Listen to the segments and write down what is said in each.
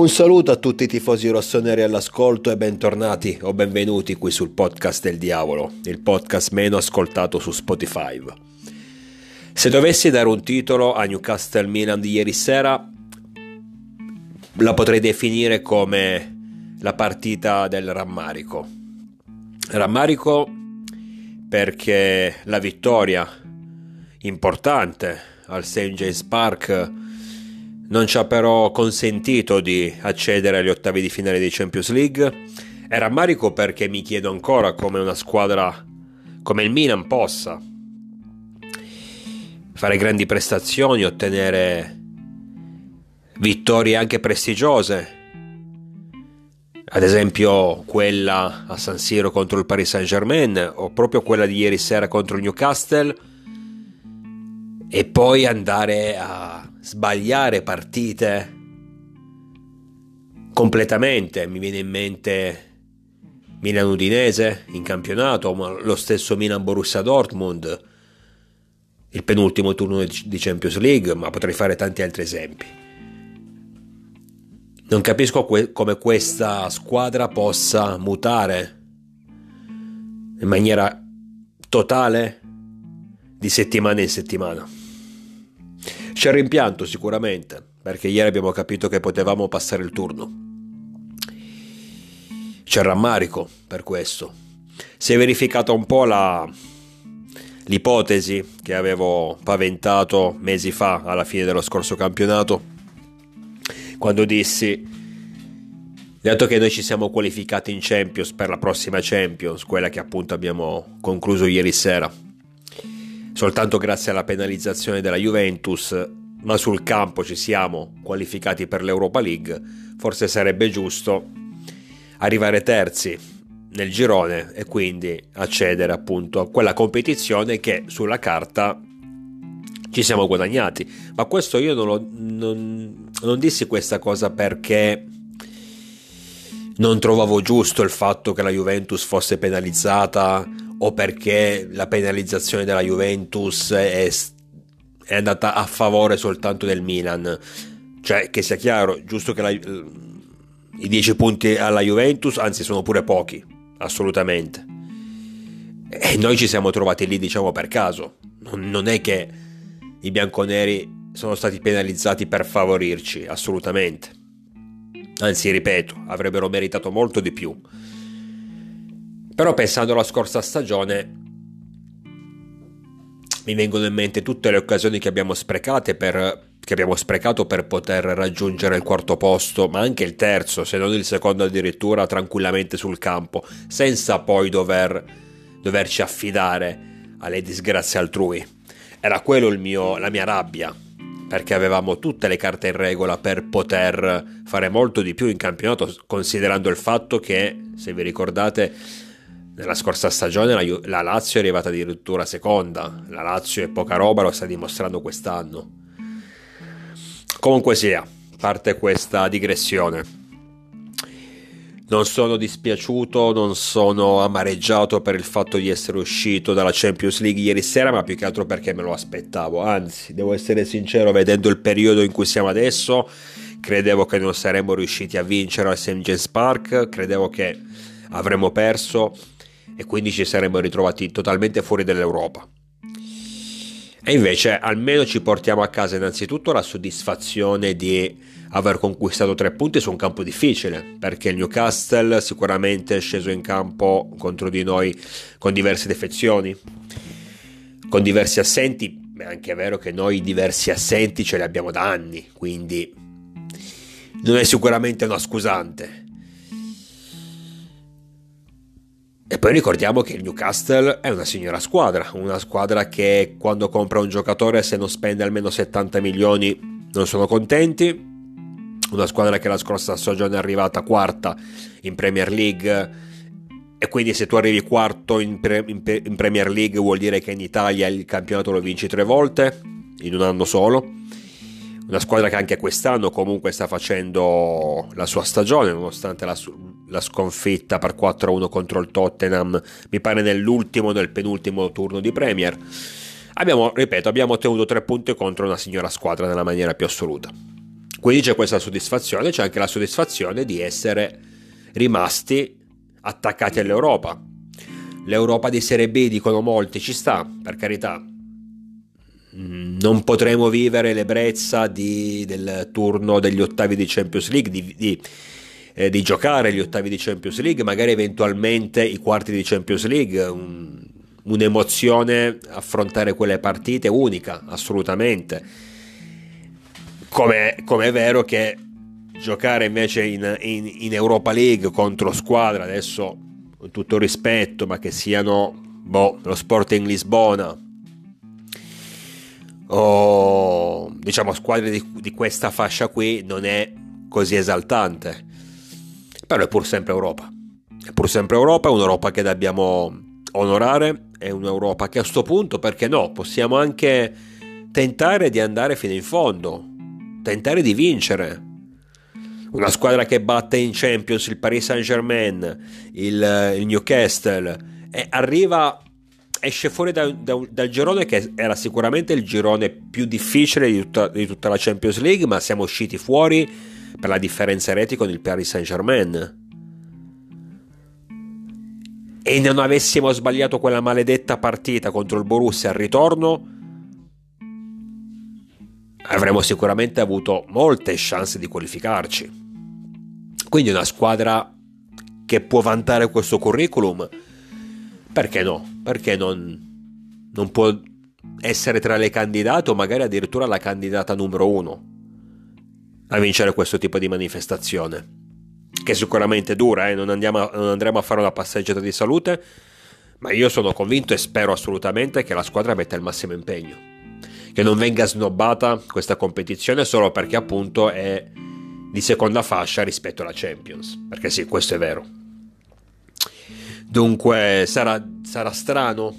Un saluto a tutti i tifosi rossoneri all'ascolto e bentornati o benvenuti qui sul podcast del diavolo, il podcast meno ascoltato su Spotify. Se dovessi dare un titolo a Newcastle Milan di ieri sera, la potrei definire come la partita del rammarico. Rammarico perché la vittoria importante al St. James Park non ci ha però consentito di accedere agli ottavi di finale di Champions League. E rammarico perché mi chiedo ancora come una squadra come il Milan possa fare grandi prestazioni, ottenere vittorie anche prestigiose, ad esempio quella a San Siro contro il Paris Saint Germain o proprio quella di ieri sera contro il Newcastle. E poi andare a sbagliare partite completamente. Mi viene in mente Milan Udinese in campionato, ma lo stesso Milan Borussia Dortmund, il penultimo turno di Champions League, ma potrei fare tanti altri esempi. Non capisco que- come questa squadra possa mutare in maniera totale di settimana in settimana. C'è rimpianto sicuramente, perché ieri abbiamo capito che potevamo passare il turno. C'è rammarico per questo. Si è verificata un po' la, l'ipotesi che avevo paventato mesi fa alla fine dello scorso campionato, quando dissi, dato che noi ci siamo qualificati in Champions per la prossima Champions, quella che appunto abbiamo concluso ieri sera, soltanto grazie alla penalizzazione della Juventus, ma sul campo ci siamo qualificati per l'Europa League, forse sarebbe giusto arrivare terzi nel girone e quindi accedere appunto a quella competizione che sulla carta ci siamo guadagnati. Ma questo io non, lo, non, non dissi questa cosa perché non trovavo giusto il fatto che la Juventus fosse penalizzata o perché la penalizzazione della Juventus è, è andata a favore soltanto del Milan. Cioè, che sia chiaro, giusto che la, i 10 punti alla Juventus, anzi sono pure pochi, assolutamente. E noi ci siamo trovati lì, diciamo, per caso. Non, non è che i bianconeri sono stati penalizzati per favorirci, assolutamente. Anzi, ripeto, avrebbero meritato molto di più. Però pensando alla scorsa stagione mi vengono in mente tutte le occasioni che abbiamo, per, che abbiamo sprecato per poter raggiungere il quarto posto, ma anche il terzo, se non il secondo addirittura, tranquillamente sul campo, senza poi dover, doverci affidare alle disgrazie altrui. Era quello mio, la mia rabbia, perché avevamo tutte le carte in regola per poter fare molto di più in campionato, considerando il fatto che, se vi ricordate, nella scorsa stagione la, la, Lazio è arrivata addirittura seconda. La Lazio è poca roba, lo sta dimostrando quest'anno. Comunque sia, parte questa digressione. Non sono dispiaciuto, non sono amareggiato per il fatto di essere uscito dalla Champions League ieri sera, ma più che altro perché me lo aspettavo. Anzi, devo essere sincero, vedendo il periodo in cui siamo adesso, credevo che non saremmo riusciti a vincere al St. James Park, credevo che avremmo perso e quindi ci saremmo ritrovati totalmente fuori dall'Europa. E invece almeno ci portiamo a casa innanzitutto la soddisfazione di aver conquistato tre punti su un campo difficile, perché il Newcastle sicuramente è sceso in campo contro di noi con diverse defezioni, con diversi assenti, ma è anche vero che noi diversi assenti ce li abbiamo da anni, quindi non è sicuramente una scusante. E poi ricordiamo che il Newcastle è una signora squadra, una squadra che quando compra un giocatore se non spende almeno 70 milioni non sono contenti, una squadra che la scorsa stagione è arrivata quarta in Premier League e quindi se tu arrivi quarto in, pre- in Premier League vuol dire che in Italia il campionato lo vinci tre volte in un anno solo una squadra che anche quest'anno comunque sta facendo la sua stagione, nonostante la, la sconfitta per 4-1 contro il Tottenham, mi pare nell'ultimo, nel penultimo turno di Premier. Abbiamo, ripeto, abbiamo ottenuto tre punti contro una signora squadra nella maniera più assoluta. Quindi c'è questa soddisfazione, c'è anche la soddisfazione di essere rimasti attaccati all'Europa. L'Europa di Serie B, dicono molti, ci sta, per carità. Non potremo vivere l'ebbrezza di, del turno degli ottavi di Champions League, di, di, eh, di, giocare gli ottavi di Champions League, magari eventualmente i quarti di Champions League. Un, un'emozione affrontare quelle partite unica, assolutamente. Come, è vero che giocare invece in, in, in, Europa League contro squadre, adesso con tutto rispetto, ma che siano boh, lo Sporting Lisbona o diciamo squadre di, di questa fascia qui non è così esaltante. Però è pur sempre Europa. È pur sempre Europa, è un'Europa che dobbiamo onorare, è un'Europa che a questo punto, perché no, possiamo anche tentare di andare fino in fondo, tentare di vincere una squadra che batte in Champions il Paris Saint Germain, il, il Newcastle, e arriva, esce fuori da, da, dal girone che era sicuramente il girone più difficile di tutta, di tutta la Champions League, ma siamo usciti fuori per la differenza reti con il Paris Saint Germain. E non avessimo sbagliato quella maledetta partita contro il Borussia al ritorno, avremmo sicuramente avuto molte chance di qualificarci. Quindi una squadra che può vantare questo curriculum, perché no? Perché non, non può essere tra le candidate o magari addirittura la candidata numero uno a vincere questo tipo di manifestazione? Che sicuramente dura, eh? non, andiamo, non andremo a fare una passeggiata di salute, ma io sono convinto e spero assolutamente che la squadra metta il massimo impegno che non venga snobbata questa competizione solo perché appunto è di seconda fascia rispetto alla Champions, perché sì, questo è vero. Dunque sarà, sarà strano,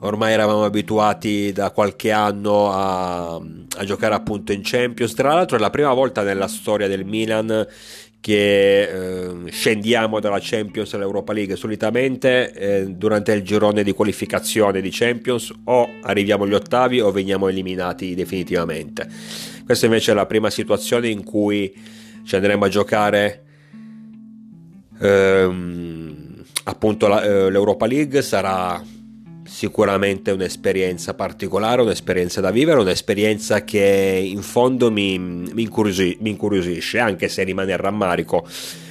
ormai eravamo abituati da qualche anno a, a, giocare appunto in Champions. Tra l'altro è la prima volta nella storia del Milan che eh, scendiamo dalla Champions all'Europa League solitamente eh, durante il girone di qualificazione di Champions o arriviamo agli ottavi o veniamo eliminati definitivamente. Questa invece è la prima situazione in cui ci andremo a giocare ehm, appunto la, eh, l'Europa League. Sarà sicuramente un'esperienza particolare, un'esperienza da vivere, un'esperienza che in fondo mi, mi, incuriosi, mi incuriosisce, anche se rimane a rammarico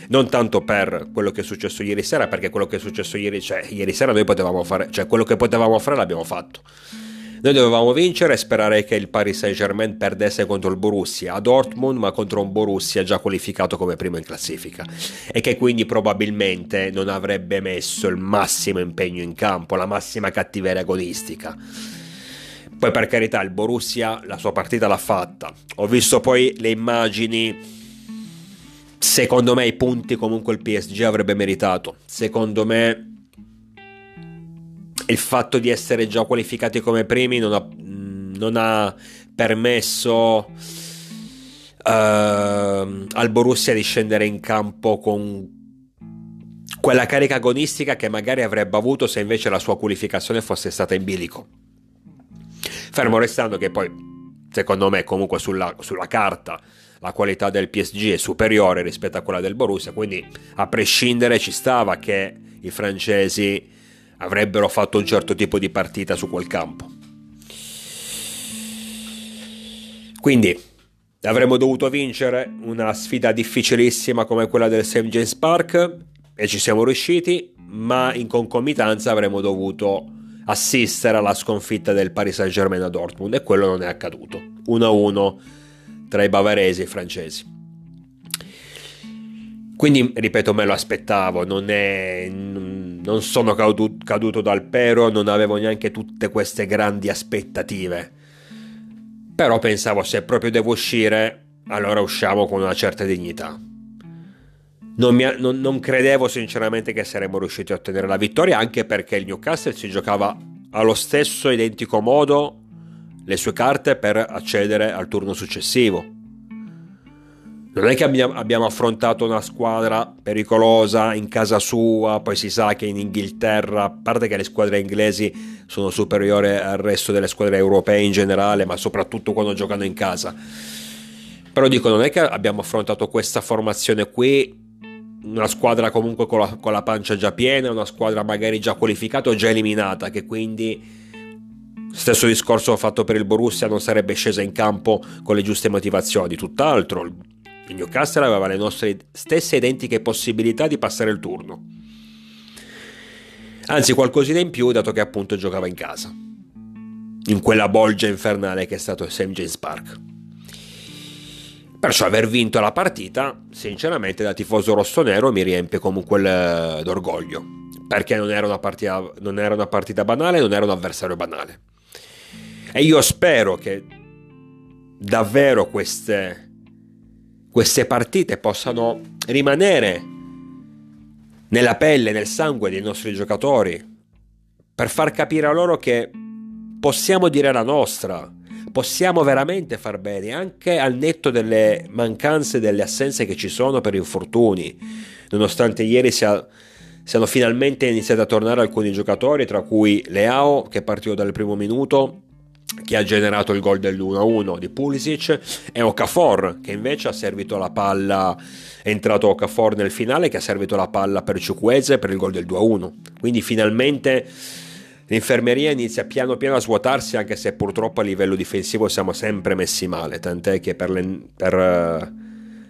non tanto per quello che è successo ieri sera, perché quello che è successo ieri, cioè, ieri sera noi potevamo fare, cioè quello che potevamo fare l'abbiamo fatto. Noi dovevamo vincere e sperare che il Paris Saint-Germain perdesse contro il Borussia a Dortmund, ma contro un Borussia già qualificato come primo in classifica e che quindi probabilmente non avrebbe messo il massimo impegno in campo, la massima cattiveria agonistica. Poi per carità il Borussia la sua partita l'ha fatta. Ho visto poi le immagini secondo me i punti comunque il PSG avrebbe meritato. Secondo me il fatto di essere già qualificati come primi non ha, non ha permesso uh, al Borussia di scendere in campo con quella carica agonistica che magari avrebbe avuto se invece la sua qualificazione fosse stata in bilico. Fermo restando che poi, secondo me, comunque sulla, sulla carta la qualità del PSG è superiore rispetto a quella del Borussia, quindi a prescindere ci stava che i francesi avrebbero fatto un certo tipo di partita su quel campo. Quindi avremmo dovuto vincere una sfida difficilissima come quella del St. James Park e ci siamo riusciti, ma in concomitanza avremmo dovuto assistere alla sconfitta del Paris Saint-Germain a Dortmund e quello non è accaduto. 1-1 tra i bavaresi e i francesi. Quindi, ripeto, me lo aspettavo, non, è, non sono caduto dal pero, non avevo neanche tutte queste grandi aspettative. Però pensavo, se proprio devo uscire, allora usciamo con una certa dignità. Non, mi, non, non, credevo sinceramente che saremmo riusciti a ottenere la vittoria, anche perché il Newcastle si giocava allo stesso identico modo le sue carte per accedere al turno successivo non è che abbiamo affrontato una squadra pericolosa in casa sua, poi si sa che in Inghilterra, a parte che le squadre inglesi sono superiori al resto delle squadre europee in generale, ma soprattutto quando giocano in casa. Però dico, non è che abbiamo affrontato questa formazione qui una squadra comunque con la, con la, pancia già piena, una squadra magari già qualificata o già eliminata, che quindi stesso discorso fatto per il Borussia non sarebbe scesa in campo con le giuste motivazioni, tutt'altro. Il Newcastle aveva le nostre stesse identiche possibilità di passare il turno. Anzi, qualcosina in più, dato che appunto giocava in casa. In quella bolgia infernale che è stato St. James Park. Perciò aver vinto la partita, sinceramente, da tifoso rossonero mi riempie comunque d'orgoglio. Perché non era, una partita, non era una partita banale, non era un avversario banale. E io spero che davvero queste, queste partite possano rimanere nella pelle, nel sangue dei nostri giocatori, per far capire a loro che possiamo dire la nostra, possiamo veramente far bene, anche al netto delle mancanze, delle assenze che ci sono per infortuni, nonostante ieri sia, siano finalmente iniziati a tornare alcuni giocatori, tra cui Leao che è partito dal primo minuto, che ha generato il gol dell'1-1 di Pulisic, e Okafor che invece ha servito la palla, è entrato Okafor nel finale che ha servito la palla per Ciuqueze per il gol del 2-1. Quindi finalmente L'infermeria inizia piano piano a svuotarsi anche se purtroppo a livello difensivo siamo sempre messi male, tant'è che per, l'en- per uh,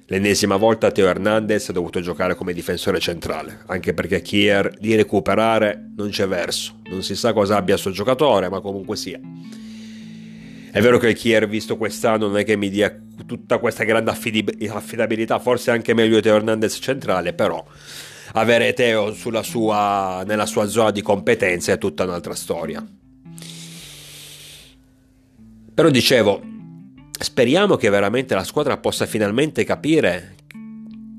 l'ennesima volta Teo Hernandez ha dovuto giocare come difensore centrale, anche perché Kier di recuperare non c'è verso, non si sa cosa abbia sto giocatore, ma comunque sia. È vero che il Kier visto quest'anno non è che mi dia tutta questa grande affidabilità, forse anche meglio Teo Hernandez centrale, però avere Teo sua, nella sua zona di competenza è tutta un'altra storia. Però dicevo, speriamo che veramente la squadra possa finalmente capire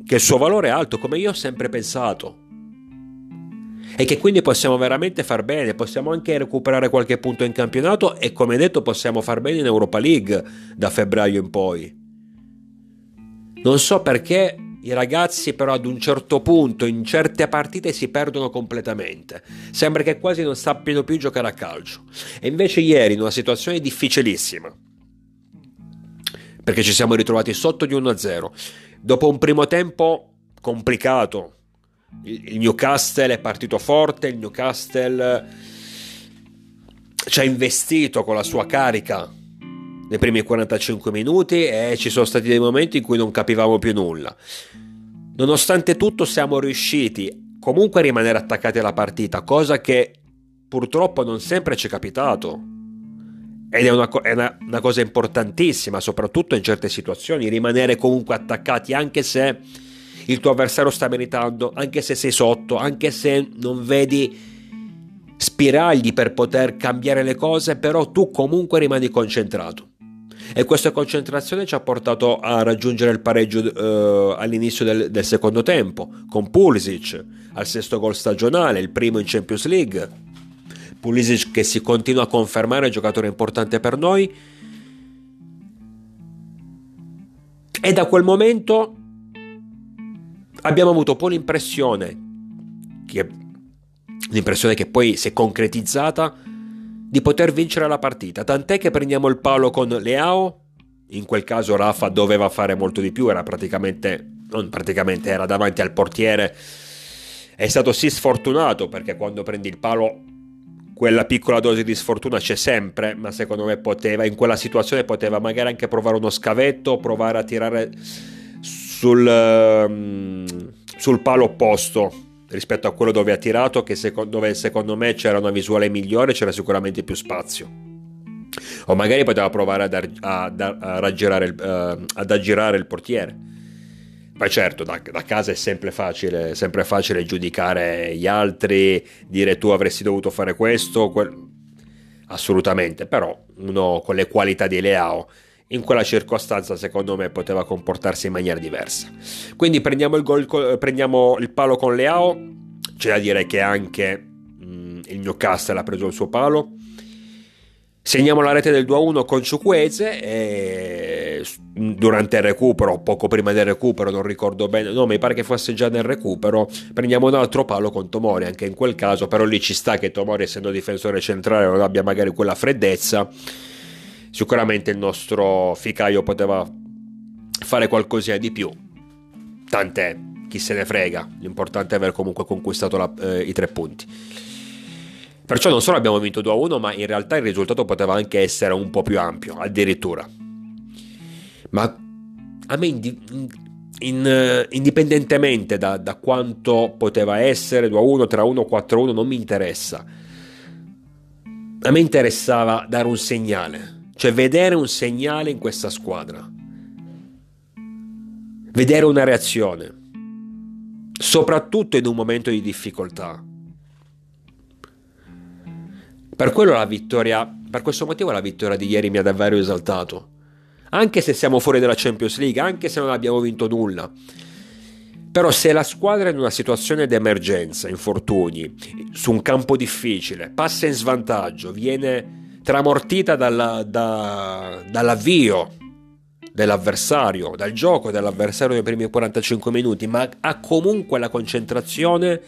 che il suo valore è alto, come io ho sempre pensato. E che quindi possiamo veramente far bene, possiamo anche recuperare qualche punto in campionato e come detto possiamo far bene in Europa League da febbraio in poi. Non so perché i ragazzi però ad un certo punto in certe partite si perdono completamente. Sembra che quasi non sappiano più giocare a calcio. E invece ieri in una situazione difficilissima, perché ci siamo ritrovati sotto di 1-0, dopo un primo tempo complicato, il Newcastle è partito forte, il Newcastle ci ha investito con la sua carica nei primi 45 minuti e ci sono stati dei momenti in cui non capivamo più nulla. Nonostante tutto siamo riusciti comunque a rimanere attaccati alla partita, cosa che purtroppo non sempre ci è capitato. Ed è, una, è una, una cosa importantissima, soprattutto in certe situazioni, rimanere comunque attaccati anche se il tuo avversario sta meritando, anche se sei sotto, anche se non vedi spiragli per poter cambiare le cose, però tu comunque rimani concentrato e questa concentrazione ci ha portato a raggiungere il pareggio eh, all'inizio del, del, secondo tempo con Pulisic al sesto gol stagionale, il primo in Champions League. Pulisic che si continua a confermare giocatore importante per noi. E da quel momento abbiamo avuto poi l'impressione che, l'impressione che poi si è concretizzata di poter vincere la partita, tant'è che prendiamo il palo con Leao, in quel caso Rafa doveva fare molto di più, era praticamente, non praticamente, era davanti al portiere, è stato sì sfortunato perché quando prendi il palo quella piccola dose di sfortuna c'è sempre, ma secondo me poteva, in quella situazione poteva magari anche provare uno scavetto, provare a tirare sul, um, sul palo opposto rispetto a quello dove ha tirato, che secondo, dove secondo me c'era una visuale migliore, c'era sicuramente più spazio. O magari poteva provare ad, ad, a raggirare il, uh, ad aggirare il portiere. Poi certo, da, da, casa è sempre facile, sempre facile giudicare gli altri, dire tu avresti dovuto fare questo, quel... assolutamente, però uno con le qualità di Leao in quella circostanza secondo me poteva comportarsi in maniera diversa. Quindi prendiamo il, gol, prendiamo il palo con Leao, c'è da dire che anche mh, mm, il Newcastle ha preso il suo palo. Segniamo la rete del 2-1 con Ciuqueze e durante il recupero, poco prima del recupero, non ricordo bene, no, mi pare che fosse già nel recupero, prendiamo un altro palo con Tomori, anche in quel caso, però lì ci sta che Tomori essendo difensore centrale non abbia magari quella freddezza Sicuramente il nostro Ficaio poteva fare qualcosa di più. Tant'è, chi se ne frega, l'importante è aver comunque conquistato la, eh, i tre punti. Perciò non solo abbiamo vinto 2-1, ma in realtà il risultato poteva anche essere un po' più ampio, addirittura. Ma a me in, in, indipendentemente da, da, quanto poteva essere 2-1, 3-1, 4-1, non mi interessa. A me interessava dare un segnale, cioè vedere un segnale in questa squadra. Vedere una reazione, soprattutto in un momento di difficoltà. Per quello la vittoria, per questo motivo la vittoria di ieri mi ha davvero esaltato. Anche se siamo fuori dalla Champions League, anche se non abbiamo vinto nulla. Però se la squadra è in una situazione di emergenza, infortuni, su un campo difficile, passa in svantaggio, viene tramortita dalla, da, dall'avvio dell'avversario, dal gioco dell'avversario nei primi 45 minuti, ma ha comunque la concentrazione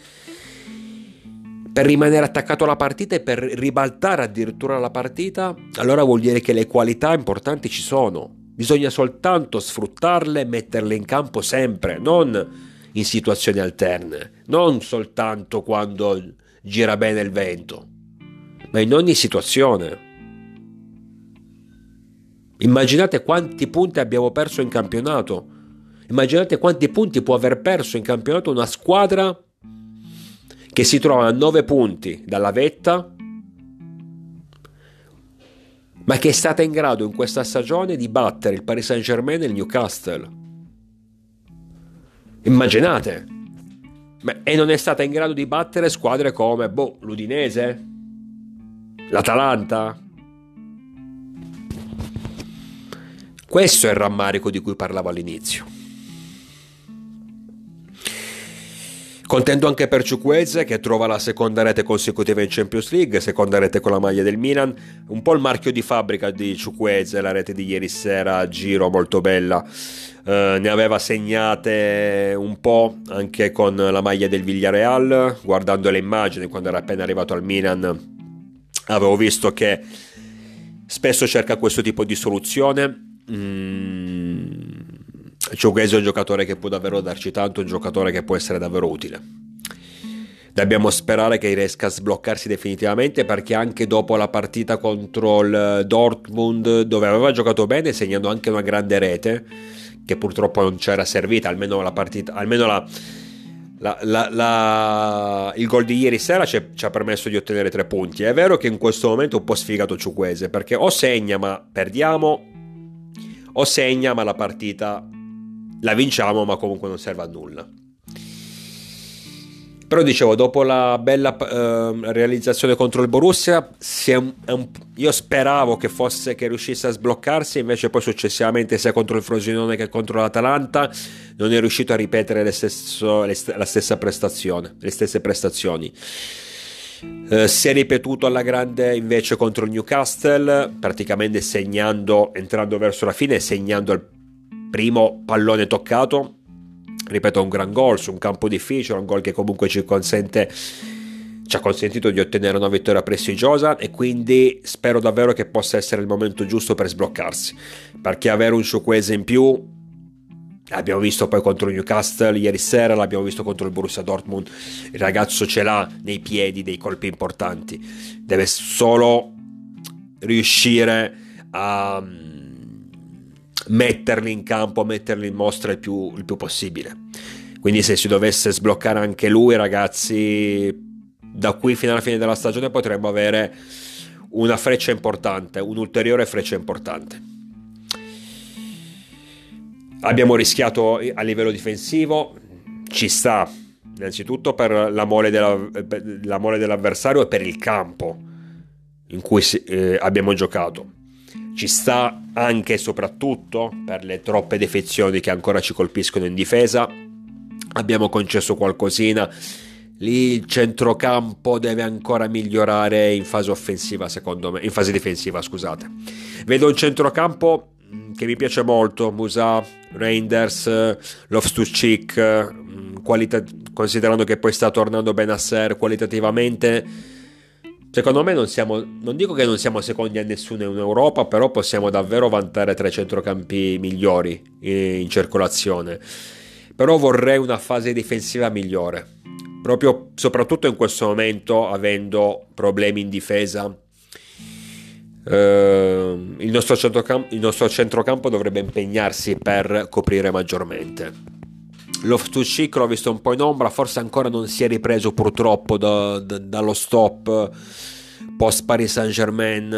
per rimanere attaccato alla partita e per ribaltare addirittura la partita, allora vuol dire che le qualità importanti ci sono. Bisogna soltanto sfruttarle e metterle in campo sempre, non in situazioni alterne, non soltanto quando gira bene il vento, ma in ogni situazione. Immaginate quanti punti abbiamo perso in campionato. Immaginate quanti punti può aver perso in campionato una squadra che si trova a 9 punti dalla vetta, ma che è stata in grado in questa stagione di battere il Paris Saint Germain e il Newcastle. Immaginate! E non è stata in grado di battere squadre come boh, l'Udinese, l'Atalanta. Questo è il rammarico di cui parlavo all'inizio. Contento anche per Ciuqueze che trova la seconda rete consecutiva in Champions League, seconda rete con la maglia del Milan, un po' il marchio di fabbrica di Ciuqueze, la rete di ieri sera, giro molto bella, eh, ne aveva segnate un po' anche con la maglia del Villarreal, guardando le immagini quando era appena arrivato al Milan avevo visto che spesso cerca questo tipo di soluzione. Mm è un giocatore che può davvero darci tanto, un giocatore che può essere davvero utile. Dobbiamo sperare che riesca a sbloccarsi definitivamente perché anche dopo la partita contro il Dortmund, dove aveva giocato bene, segnando anche una grande rete, che purtroppo non c'era servita, almeno la partita, almeno la, la, la, la, il gol di ieri sera ci, ha permesso di ottenere tre punti. È vero che in questo momento è un po' sfigato Ciuquese perché o segna ma perdiamo, o segna ma la partita la vinciamo ma comunque non serve a nulla. Però dicevo, dopo la bella eh, realizzazione contro il Borussia, un, un, io speravo che fosse che riuscisse a sbloccarsi, invece poi successivamente sia contro il Frosinone che contro l'Atalanta non è riuscito a ripetere stesso, le, la stessa prestazione, le stesse prestazioni. Eh, si è ripetuto alla grande invece contro il Newcastle, praticamente segnando, entrando verso la fine, segnando il primo pallone toccato, ripeto, un gran gol su un campo difficile, un gol che comunque ci consente ci ha consentito di ottenere una vittoria prestigiosa e quindi spero davvero che possa essere il momento giusto per sbloccarsi. Perché avere un Ciuquese in più l'abbiamo visto poi contro il Newcastle ieri sera l'abbiamo visto contro il Borussia Dortmund il ragazzo ce l'ha nei piedi dei colpi importanti. Deve solo riuscire a metterli in campo, metterli in mostra il più, il più possibile. Quindi se si dovesse sbloccare anche lui, ragazzi, da qui fino alla fine della stagione potremmo avere una freccia importante, un'ulteriore freccia importante. Abbiamo rischiato a livello difensivo, ci sta innanzitutto per l'amore, della, per l'amore dell'avversario e per il campo in cui eh, abbiamo giocato ci sta anche e soprattutto per le troppe defezioni che ancora ci colpiscono in difesa. Abbiamo concesso qualcosina. Lì il centrocampo deve ancora migliorare in fase offensiva, secondo me, in fase difensiva, scusate. Vedo un centrocampo mm, che mi piace molto, Musa, Reinders, Loftus-Cheek, mm, qualita- considerando che poi sta tornando Benasser qualitativamente Secondo me non siamo, non dico che non siamo secondi a nessuno in Europa, però possiamo davvero vantare tre centrocampi migliori in, in circolazione. Però vorrei una fase difensiva migliore, proprio soprattutto in questo momento avendo problemi in difesa. Eh, il, nostro il nostro centrocampo dovrebbe impegnarsi per coprire maggiormente. Loftus-Cheek l'ho visto un po' in ombra, forse ancora non si è ripreso purtroppo da, da, dallo stop post Paris Saint-Germain.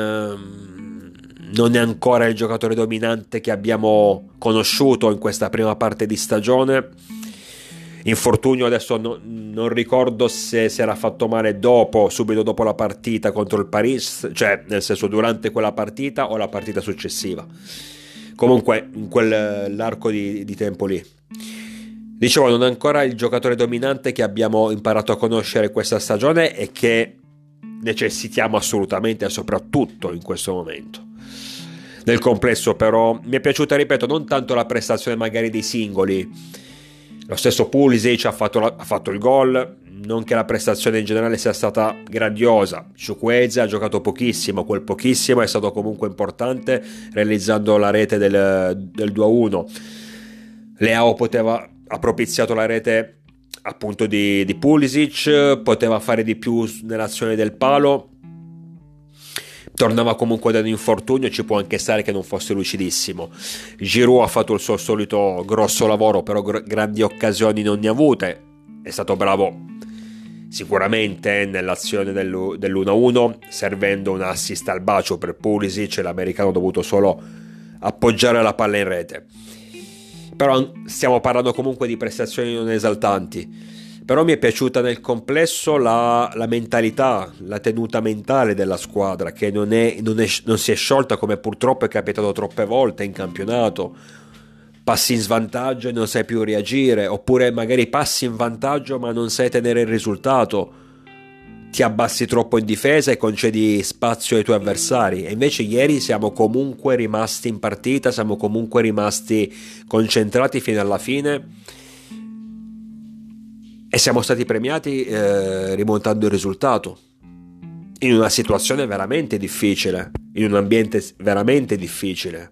Non è ancora il giocatore dominante che abbiamo conosciuto in questa prima parte di stagione. Infortunio adesso no, non ricordo se si era fatto male dopo, subito dopo la partita contro il Paris, cioè nel senso durante quella partita o la partita successiva. Comunque in quell'arco di, di tempo lì. Dicevo, non è ancora il giocatore dominante che abbiamo imparato a conoscere questa stagione e che necessitiamo assolutamente soprattutto in questo momento. Nel complesso però mi è piaciuta, ripeto, non tanto la prestazione magari dei singoli, lo stesso Pulisic ha fatto, la, ha fatto il gol, non che la prestazione in generale sia stata grandiosa, Ciuqueze ha giocato pochissimo, quel pochissimo è stato comunque importante realizzando la rete del, del 2-1. Leao poteva ha propiziato la rete appunto di, di Pulisic, poteva fare di più nell'azione del palo, tornava comunque da un infortunio, ci può anche stare che non fosse lucidissimo. Giroud ha fatto il suo solito grosso lavoro, però gr- grandi occasioni non ne ha avute, è stato bravo sicuramente nell'azione del, dell'1-1, servendo un assist al bacio per Pulisic, l'americano ha dovuto solo appoggiare la palla in rete però stiamo parlando comunque di prestazioni non esaltanti. Però mi è piaciuta nel complesso la, la mentalità, la tenuta mentale della squadra, che non, è, non, è, non si è sciolta come purtroppo è capitato troppe volte in campionato. Passi in svantaggio e non sai più reagire, oppure magari passi in vantaggio ma non sai tenere il risultato ti abbassi troppo in difesa e concedi spazio ai tuoi avversari. E invece ieri siamo comunque rimasti in partita, siamo comunque rimasti concentrati fino alla fine e siamo stati premiati eh, rimontando il risultato in una situazione veramente difficile, in un ambiente veramente difficile.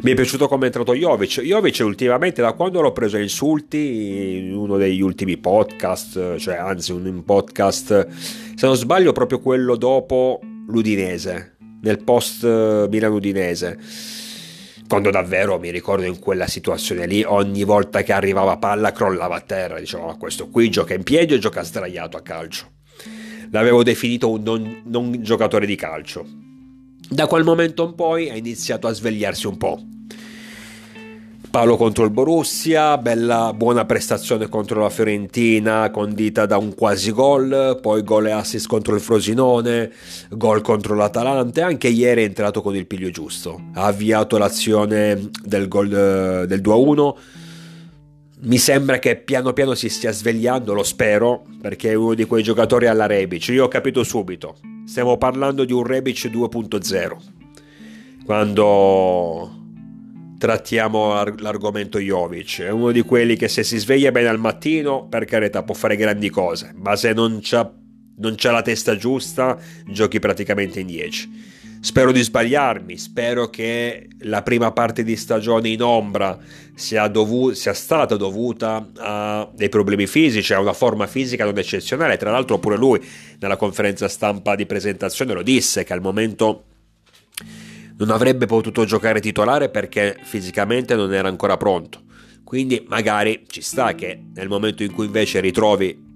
Mi è piaciuto come è entrato Jovic. Jovic ultimamente da quando l'ho preso a insulti in uno degli ultimi podcast, cioè anzi un podcast, se non sbaglio proprio quello dopo l'Udinese, nel post Milan-Udinese. Quando davvero mi ricordo in quella situazione lì, ogni volta che arrivava palla crollava a terra, dicevo ma questo qui gioca in piedi o gioca sdraiato a calcio. L'avevo definito un non, non giocatore di calcio da quel momento in poi ha iniziato a svegliarsi un po'. Paolo contro il Borussia, bella buona prestazione contro la Fiorentina, condita da un quasi gol, poi gol e assist contro il Frosinone, gol contro l'Atalanta e anche ieri è entrato con il piglio giusto. Ha avviato l'azione del gol del 2-1. Mi sembra che piano piano si stia svegliando, lo spero, perché è uno di quei giocatori alla Rebic. Io ho capito subito, Stiamo parlando di un Rebic 2.0. Quando trattiamo l'argomento Jovic, è uno di quelli che se si sveglia bene al mattino, per carità, può fare grandi cose, ma se non c'ha, la testa giusta, giochi praticamente in 10. Spero di sbagliarmi, spero che la prima parte di stagione in ombra sia, dovu- sia, stata dovuta a dei problemi fisici, a una forma fisica non eccezionale. Tra l'altro pure lui nella conferenza stampa di presentazione lo disse che al momento non avrebbe potuto giocare titolare perché fisicamente non era ancora pronto. Quindi magari ci sta che nel momento in cui invece ritrovi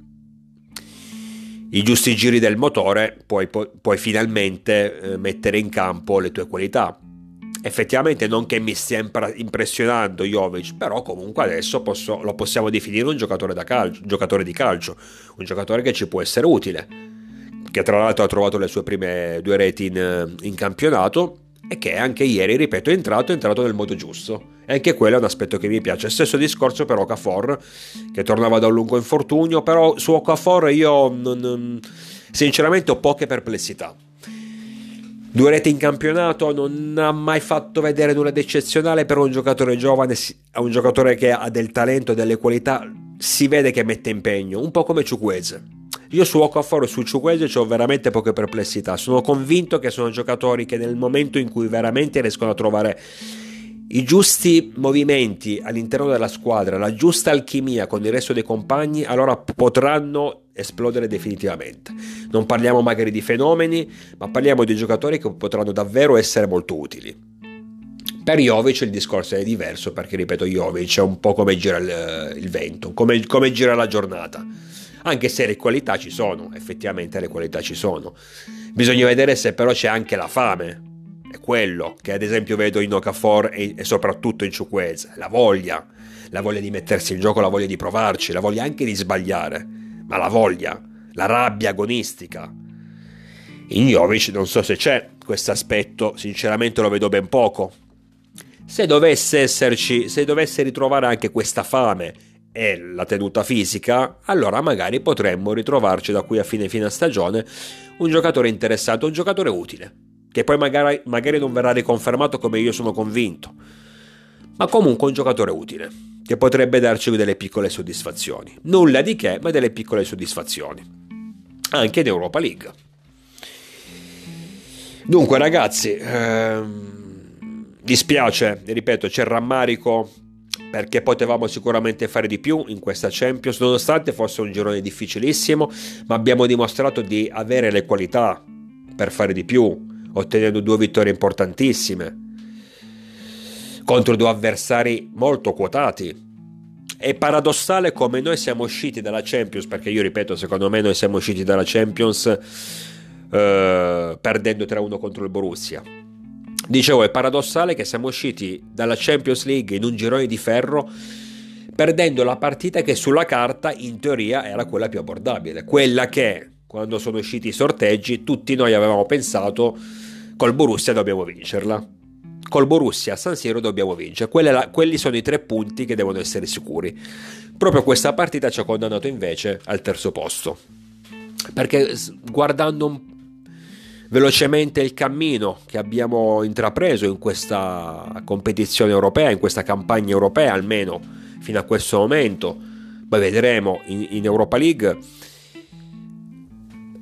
i giusti giri del motore, puoi, puoi finalmente eh, mettere in campo le tue qualità. Effettivamente non che mi stia impressionando Jovic, però comunque adesso posso, lo possiamo definire un giocatore, calcio, giocatore di calcio, un giocatore che ci può essere utile, che tra l'altro ha trovato le sue prime due reti in, in campionato e che anche ieri, ripeto, è entrato, è entrato nel modo giusto. E anche quello è un aspetto che mi piace. Stesso discorso per Okafor, che tornava da un lungo infortunio, però su Okafor io non, sinceramente ho poche perplessità. Due reti in campionato non ha mai fatto vedere nulla di eccezionale per un giocatore giovane, un giocatore che ha del talento, delle qualità, si vede che mette impegno, un po' come Ciuqueze. Io su Okafor e su Ciuquese ho veramente poche perplessità. Sono convinto che sono giocatori che nel momento in cui veramente riescono a trovare i giusti movimenti all'interno della squadra, la giusta alchimia con il resto dei compagni, allora potranno esplodere definitivamente. Non parliamo magari di fenomeni, ma parliamo di giocatori che potranno davvero essere molto utili. Per Jovic il discorso è diverso perché, ripeto, Jovic è un po' come gira il, il vento, come, come gira la giornata. Anche se le qualità ci sono, effettivamente le qualità ci sono. Bisogna vedere se però c'è anche la fame è quello che ad esempio vedo in Okafor e, soprattutto in Ciuqueze, la voglia, la voglia di mettersi in gioco, la voglia di provarci, la voglia anche di sbagliare, ma la voglia, la rabbia agonistica. In Jovic non so se c'è questo aspetto, sinceramente lo vedo ben poco. Se dovesse esserci, se dovesse ritrovare anche questa fame e la tenuta fisica, allora magari potremmo ritrovarci da qui a fine fine stagione un giocatore interessato, un giocatore utile che poi magari, magari non verrà riconfermato come io sono convinto, ma comunque un giocatore utile, che potrebbe darci delle piccole soddisfazioni. Nulla di che, ma delle piccole soddisfazioni. Anche in Europa League. Dunque ragazzi, ehm, dispiace, ripeto, c'è il rammarico perché potevamo sicuramente fare di più in questa Champions, nonostante fosse un girone difficilissimo, ma abbiamo dimostrato di avere le qualità per fare di più, ottenendo due vittorie importantissime contro due avversari molto quotati. È paradossale come noi siamo usciti dalla Champions, perché io ripeto, secondo me noi siamo usciti dalla Champions eh, perdendo 3-1 contro il Borussia. Dicevo, è paradossale che siamo usciti dalla Champions League in un girone di ferro perdendo la partita che sulla carta in teoria era quella più abbordabile, quella che quando sono usciti i sorteggi tutti noi avevamo pensato Col Borussia dobbiamo vincerla. Col Borussia a San Siro dobbiamo vincere. La, quelli sono i tre punti che devono essere sicuri. Proprio questa partita ci ha condannato invece al terzo posto. Perché guardando velocemente il cammino che abbiamo intrapreso in questa competizione europea, in questa campagna europea almeno fino a questo momento, poi vedremo in, in Europa League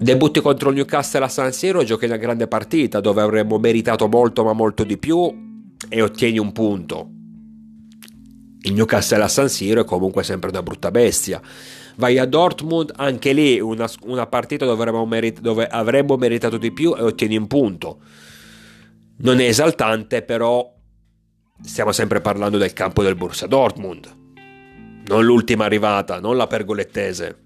Debutti contro il Newcastle a San Siro, giochi una grande partita dove avremmo meritato molto ma molto di più e ottieni un punto. Il Newcastle a San Siro è comunque sempre una brutta bestia. Vai a Dortmund, anche lì una, una partita dove, merit- dove avremmo meritato di più e ottieni un punto. Non è esaltante, però stiamo sempre parlando del campo del Borussia Dortmund. Non l'ultima arrivata, non la pergolettese.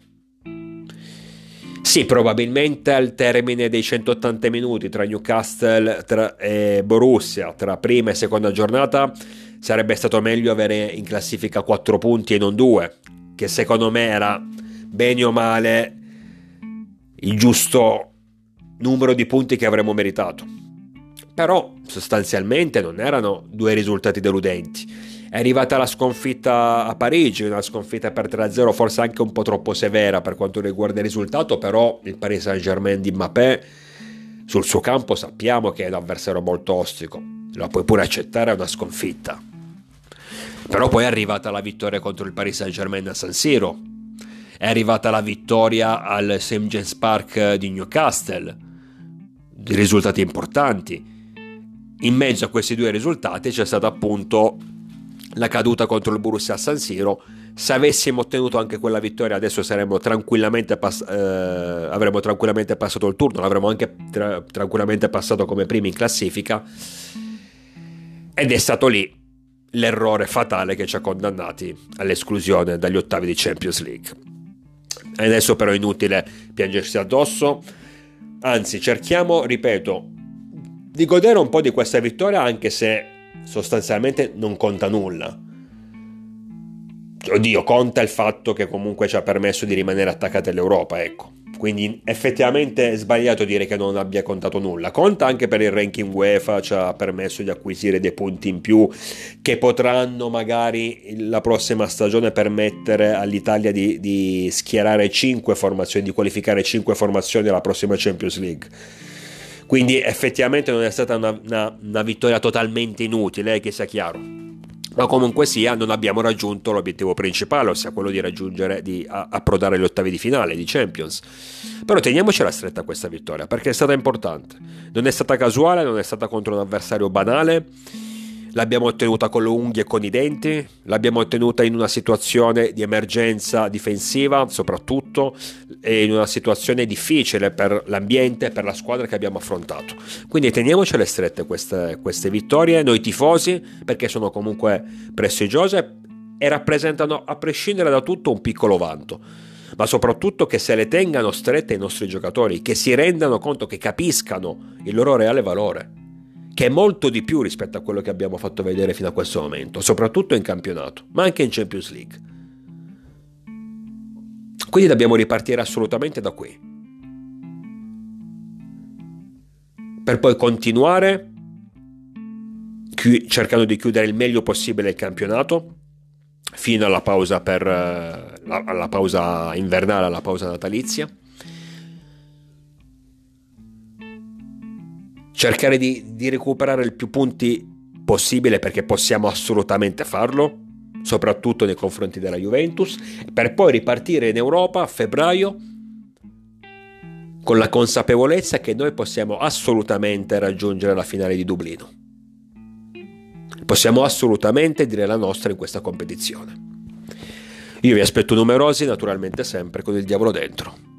Sì, probabilmente al termine dei 180 minuti tra Newcastle e Borussia, tra prima e seconda giornata, sarebbe stato meglio avere in classifica 4 punti e non 2, che secondo me era bene o male il giusto numero di punti che avremmo meritato. Però sostanzialmente non erano due risultati deludenti è arrivata la sconfitta a Parigi, una sconfitta per 3-0 forse anche un po' troppo severa per quanto riguarda il risultato, però il Paris Saint-Germain di Mbappé sul suo campo sappiamo che è un avversario molto ostico, la puoi pure accettare è una sconfitta. Però poi è arrivata la vittoria contro il Paris Saint-Germain a San Siro, è arrivata la vittoria al St. James Park di Newcastle, risultati importanti. In mezzo a questi due risultati c'è stata appunto la caduta contro il Borussia a San Siro. Se avessimo ottenuto anche quella vittoria, adesso tranquillamente pass- eh, avremmo tranquillamente passato il turno, l'avremmo anche tra- tranquillamente passato come primi in classifica. Ed è stato lì l'errore fatale che ci ha condannati all'esclusione dagli ottavi di Champions League. Adesso però è inutile piangersi addosso, anzi cerchiamo, ripeto, di godere un po' di questa vittoria anche se sostanzialmente non conta nulla. Oddio, conta il fatto che comunque ci ha permesso di rimanere attaccati all'Europa, ecco. Quindi effettivamente è sbagliato dire che non abbia contato nulla. Conta anche per il ranking UEFA, ci ha permesso di acquisire dei punti in più che potranno magari la prossima stagione permettere all'Italia di, di schierare 5 formazioni, di qualificare 5 formazioni alla prossima Champions League quindi effettivamente non è stata una, una, una vittoria totalmente inutile, eh, che sia chiaro. Ma comunque sia non abbiamo raggiunto l'obiettivo principale, ossia quello di raggiungere, di approdare agli ottavi di finale di Champions. Però teniamocela stretta questa vittoria, perché è stata importante. Non è stata casuale, non è stata contro un avversario banale, l'abbiamo ottenuta con le unghie e con i denti, l'abbiamo ottenuta in una situazione di emergenza difensiva soprattutto e in una situazione difficile per l'ambiente e per la squadra che abbiamo affrontato. Quindi teniamocele strette queste, queste vittorie, noi tifosi, perché sono comunque prestigiose e rappresentano a prescindere da tutto un piccolo vanto. Ma soprattutto che se le tengano strette i nostri giocatori, che si rendano conto, che capiscano il loro reale valore che è molto di più rispetto a quello che abbiamo fatto vedere fino a questo momento, soprattutto in campionato, ma anche in Champions League. Quindi dobbiamo ripartire assolutamente da qui. Per poi continuare cercando di chiudere il meglio possibile il campionato fino alla pausa, per, eh, alla pausa invernale, alla pausa natalizia cercare di, di recuperare il più punti possibile perché possiamo assolutamente farlo, soprattutto nei confronti della Juventus, per poi ripartire in Europa a febbraio con la consapevolezza che noi possiamo assolutamente raggiungere la finale di Dublino. Possiamo assolutamente dire la nostra in questa competizione. Io vi aspetto numerosi, naturalmente sempre con il diavolo dentro.